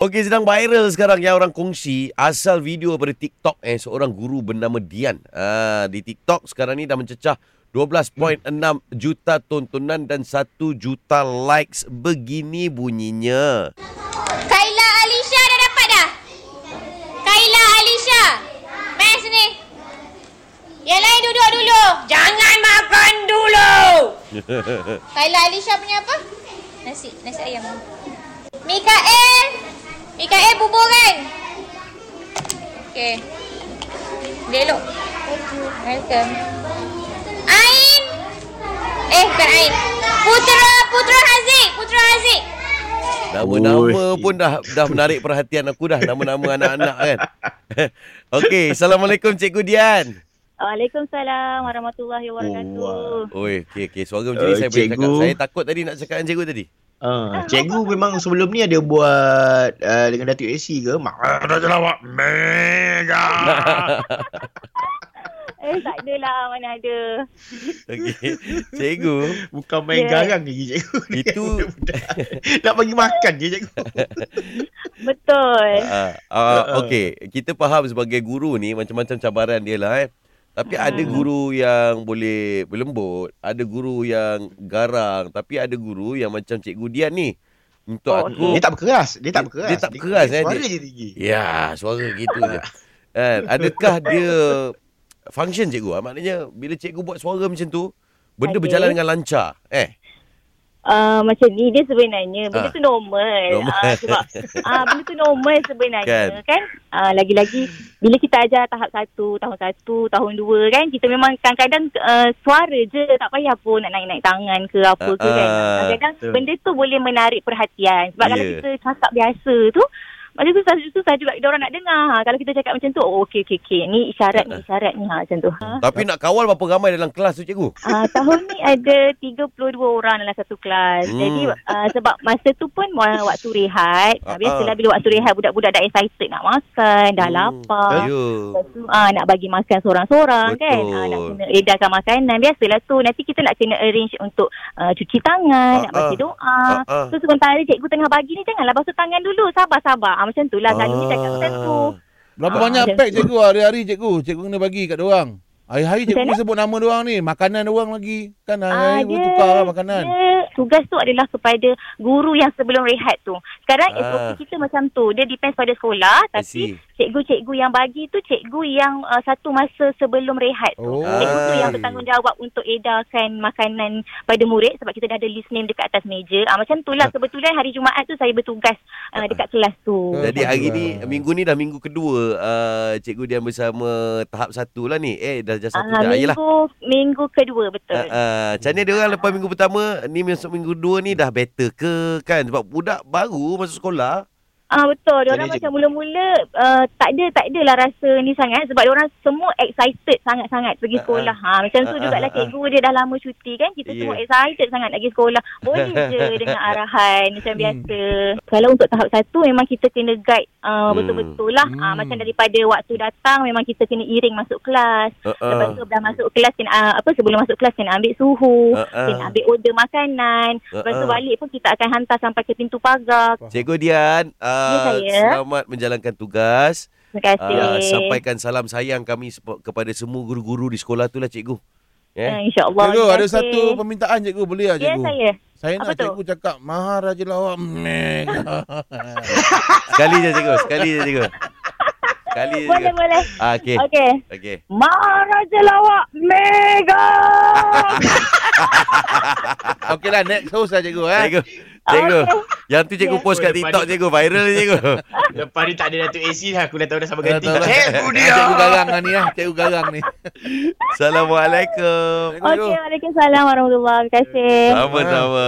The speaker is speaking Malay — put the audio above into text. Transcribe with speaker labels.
Speaker 1: Okey, sedang viral sekarang yang orang kongsi asal video pada TikTok eh seorang guru bernama Dian. Ah di TikTok sekarang ni dah mencecah 12.6 juta tontonan dan 1 juta likes. Begini bunyinya.
Speaker 2: Kaila Alisha dah dapat dah? Kaila Alisha. Mai sini. Yang lain duduk dulu. Jangan makan dulu. Kaila Alisha punya apa? Nasi, nasi ayam. Mikael. Mikael bubur kan? Okey. Dia elok. Welcome. Ain. Eh, bukan Ain. Putra, Putra Haziq. Putra Haziq.
Speaker 1: Nama-nama pun dah dah menarik perhatian aku dah. Nama-nama anak-anak kan. Okey, Assalamualaikum Cikgu Dian.
Speaker 3: Waalaikumsalam warahmatullahi wabarakatuh.
Speaker 1: Oi, okey okey. Suara macam ni
Speaker 4: Oh,
Speaker 1: saya boleh
Speaker 4: cikgu.
Speaker 1: cakap. Saya takut tadi nak cakap dengan cikgu tadi.
Speaker 4: Uh, cikgu memang sebelum ni ada buat uh, dengan Datuk AC ke? Mak Raja Lawak Mega.
Speaker 3: Eh tak adalah mana ada.
Speaker 1: Okey. Cikgu,
Speaker 4: Bukan main
Speaker 3: Ya.
Speaker 4: garang ni cikgu. Ni
Speaker 1: Itu-.
Speaker 4: Nak bagi makan je cikgu.
Speaker 3: Betul.
Speaker 1: uh, uh, okey, kita faham sebagai guru ni macam-macam cabaran dia lah eh. Tapi ada guru yang boleh berlembut, ada guru yang garang, tapi ada guru yang macam Cikgu Dian ni. Untuk
Speaker 3: Oh,
Speaker 1: aku
Speaker 4: Dia tak berkeras. Dia tak
Speaker 1: Dia-
Speaker 4: berkeras.
Speaker 1: dia tak berkeras, eh.
Speaker 4: Suara
Speaker 1: Dia-
Speaker 4: je tinggi.
Speaker 1: Ya, suara gitu je. Kan? Adakah dia function cikgu? Ah, Maknanya bila cikgu buat suara macam tu, benda
Speaker 3: Okey.
Speaker 1: berjalan dengan lancar. Eh.
Speaker 3: Uh, macam ni dia sebenarnya benda
Speaker 1: Ah.
Speaker 3: tu normal.
Speaker 1: Normal.
Speaker 3: Ah, sebab ah benda tu normal sebenarnya
Speaker 1: Kan.
Speaker 3: kan. Ah, lagi-lagi bila kita ajar tahap satu, tahun satu, tahun dua kan kita memang kadang-kadang uh, suara je tak payah pun nak naik-naik tangan ke apa ke
Speaker 1: Ah,
Speaker 3: kan.
Speaker 1: ah.
Speaker 3: Kadang-kadang
Speaker 4: Betul.
Speaker 3: benda tu boleh menarik perhatian. Sebab kalau
Speaker 1: Ya.
Speaker 3: kita cakap biasa tu macam tu susah juga dia orang nak dengar. Ha, kalau kita cakap macam tu, oh okey okey okey. Ni isyarat ni isyarat ni ha macam tu. Ha.
Speaker 1: Tapi nak kawal berapa ramai dalam kelas tu cikgu?
Speaker 3: Uh, tahun ni ada 32 orang dalam satu kelas.
Speaker 1: Hmm.
Speaker 3: Hmm. Jadi uh, sebab masa tu pun waktu rehat.
Speaker 1: Ah,
Speaker 3: Uh, biasalah bila waktu rehat budak-budak dah excited nak makan, dah
Speaker 1: Hmm.
Speaker 3: lapar. Lepas tu uh, nak bagi makan seorang-seorang kan. Uh, nak kena edarkan makanan. Biasalah tu. Nanti kita nak kena arrange untuk uh, cuci tangan,
Speaker 1: Ah,
Speaker 3: nak baca
Speaker 1: ah.
Speaker 3: doa.
Speaker 1: Ah, ah.
Speaker 3: So sementara cikgu tengah bagi ni janganlah basuh tangan dulu. Sabar-sabar. Ah, macam tu lah. Selalunya cakap macam tu.
Speaker 5: Berapa
Speaker 3: Ah,
Speaker 5: banyak pack cikgu hari-hari cikgu? Cikgu kena bagi kat orang. Hari-hari cikgu ni sebut nama orang ni. Makanan orang lagi. Kan hari-hari
Speaker 3: Ah,
Speaker 5: pun
Speaker 3: dia-
Speaker 5: tukar lah makanan.
Speaker 3: Dia, tugas tu adalah kepada guru yang sebelum rehat tu. Sekarang
Speaker 1: Ah.
Speaker 3: SOP kita macam tu. Dia depends pada sekolah. Tapi. Cikgu-cikgu yang bagi tu cikgu yang uh, satu masa sebelum rehat tu.
Speaker 5: Oh.
Speaker 3: Cikgu tu
Speaker 1: Ah.
Speaker 3: yang bertanggungjawab untuk edarkan makanan pada murid sebab kita dah ada list name dekat atas meja. Ah macam tu lah. Kebetulan hari Jumaat tu saya bertugas uh, dekat kelas tu.
Speaker 5: Ah.
Speaker 1: Jadi hari ni,
Speaker 5: Alhamdulillah.
Speaker 1: minggu ni dah minggu kedua uh, Cikgu Dian bersama tahap satu lah ni. Eh, dah dah satu
Speaker 3: Ah,
Speaker 1: dah.
Speaker 3: Minggu, minggu kedua betul.
Speaker 1: Uh, uh, macam mana dia orang lepas minggu pertama, ni masuk minggu dua ni dah better ke kan? Sebab budak baru masuk sekolah.
Speaker 3: Ah betul. Dia orang macam mula-mula uh, tak ada tak adalah rasa ni sangat sebab dia orang semua excited sangat-sangat pergi
Speaker 1: Ah,
Speaker 3: sekolah. Ha macam tu
Speaker 1: Ah,
Speaker 3: jugalah
Speaker 1: ah,
Speaker 3: cikgu dia dah lama cuti kan. Kita
Speaker 1: Ya.
Speaker 3: semua excited sangat nak pergi sekolah. Boleh je dengan arahan macam
Speaker 5: Hmm.
Speaker 3: biasa. Kalau untuk tahap satu memang kita kena guide uh,
Speaker 1: Hmm.
Speaker 3: betul-betul lah. Ah
Speaker 5: Hmm.
Speaker 3: macam daripada waktu datang memang kita kena iring masuk kelas.
Speaker 1: Uh,
Speaker 3: Lepas
Speaker 1: uh,
Speaker 3: tu dah masuk kelas kena uh, apa sebelum masuk kelas kena ambil suhu,
Speaker 1: uh, uh.
Speaker 3: kena ambil order makanan. Lepas tu
Speaker 1: Ah, ah.
Speaker 3: balik pun kita akan hantar sampai ke pintu pagar.
Speaker 1: Cikgu Dian, uh,
Speaker 3: saya.
Speaker 1: selamat menjalankan tugas.
Speaker 3: Terima kasih.
Speaker 1: Uh, sampaikan salam sayang kami kepada semua guru-guru di sekolah tu lah cikgu.
Speaker 3: Eh,
Speaker 1: Yeah.
Speaker 3: InsyaAllah.
Speaker 5: Cikgu ada
Speaker 3: kasih.
Speaker 5: satu permintaan cikgu. Boleh tak
Speaker 3: Ya,
Speaker 5: cikgu?
Speaker 3: saya.
Speaker 5: Saya
Speaker 3: Apa
Speaker 5: nak
Speaker 3: tu?
Speaker 5: cikgu cakap Maharaja Lawak Mega.
Speaker 1: Sekali je cikgu, sekali je cikgu. Sekali je
Speaker 3: Boleh,
Speaker 1: cikgu.
Speaker 3: boleh.
Speaker 1: Ah, okey.
Speaker 3: Okey.
Speaker 1: Okey.
Speaker 3: Maharaja Lawak Mega.
Speaker 5: Okeylah next host lah cikgu eh.
Speaker 1: Cikgu. Cikgu.
Speaker 3: Okey.
Speaker 1: Yang tu cikgu
Speaker 3: Ya.
Speaker 1: post kat TikTok cikgu. Viral cikgu.
Speaker 4: Lepas ni tak ada Datuk AC dah. Aku dah tahu dah sama ganti.
Speaker 5: lah.
Speaker 4: Cikgu
Speaker 5: Ah,
Speaker 4: dia.
Speaker 5: Cikgu garang lah ni lah. Cikgu garang ni.
Speaker 1: Assalamualaikum.
Speaker 3: Okey, Waalaikumsalam warahmatullahi wabarakatuh.
Speaker 1: Sama-sama.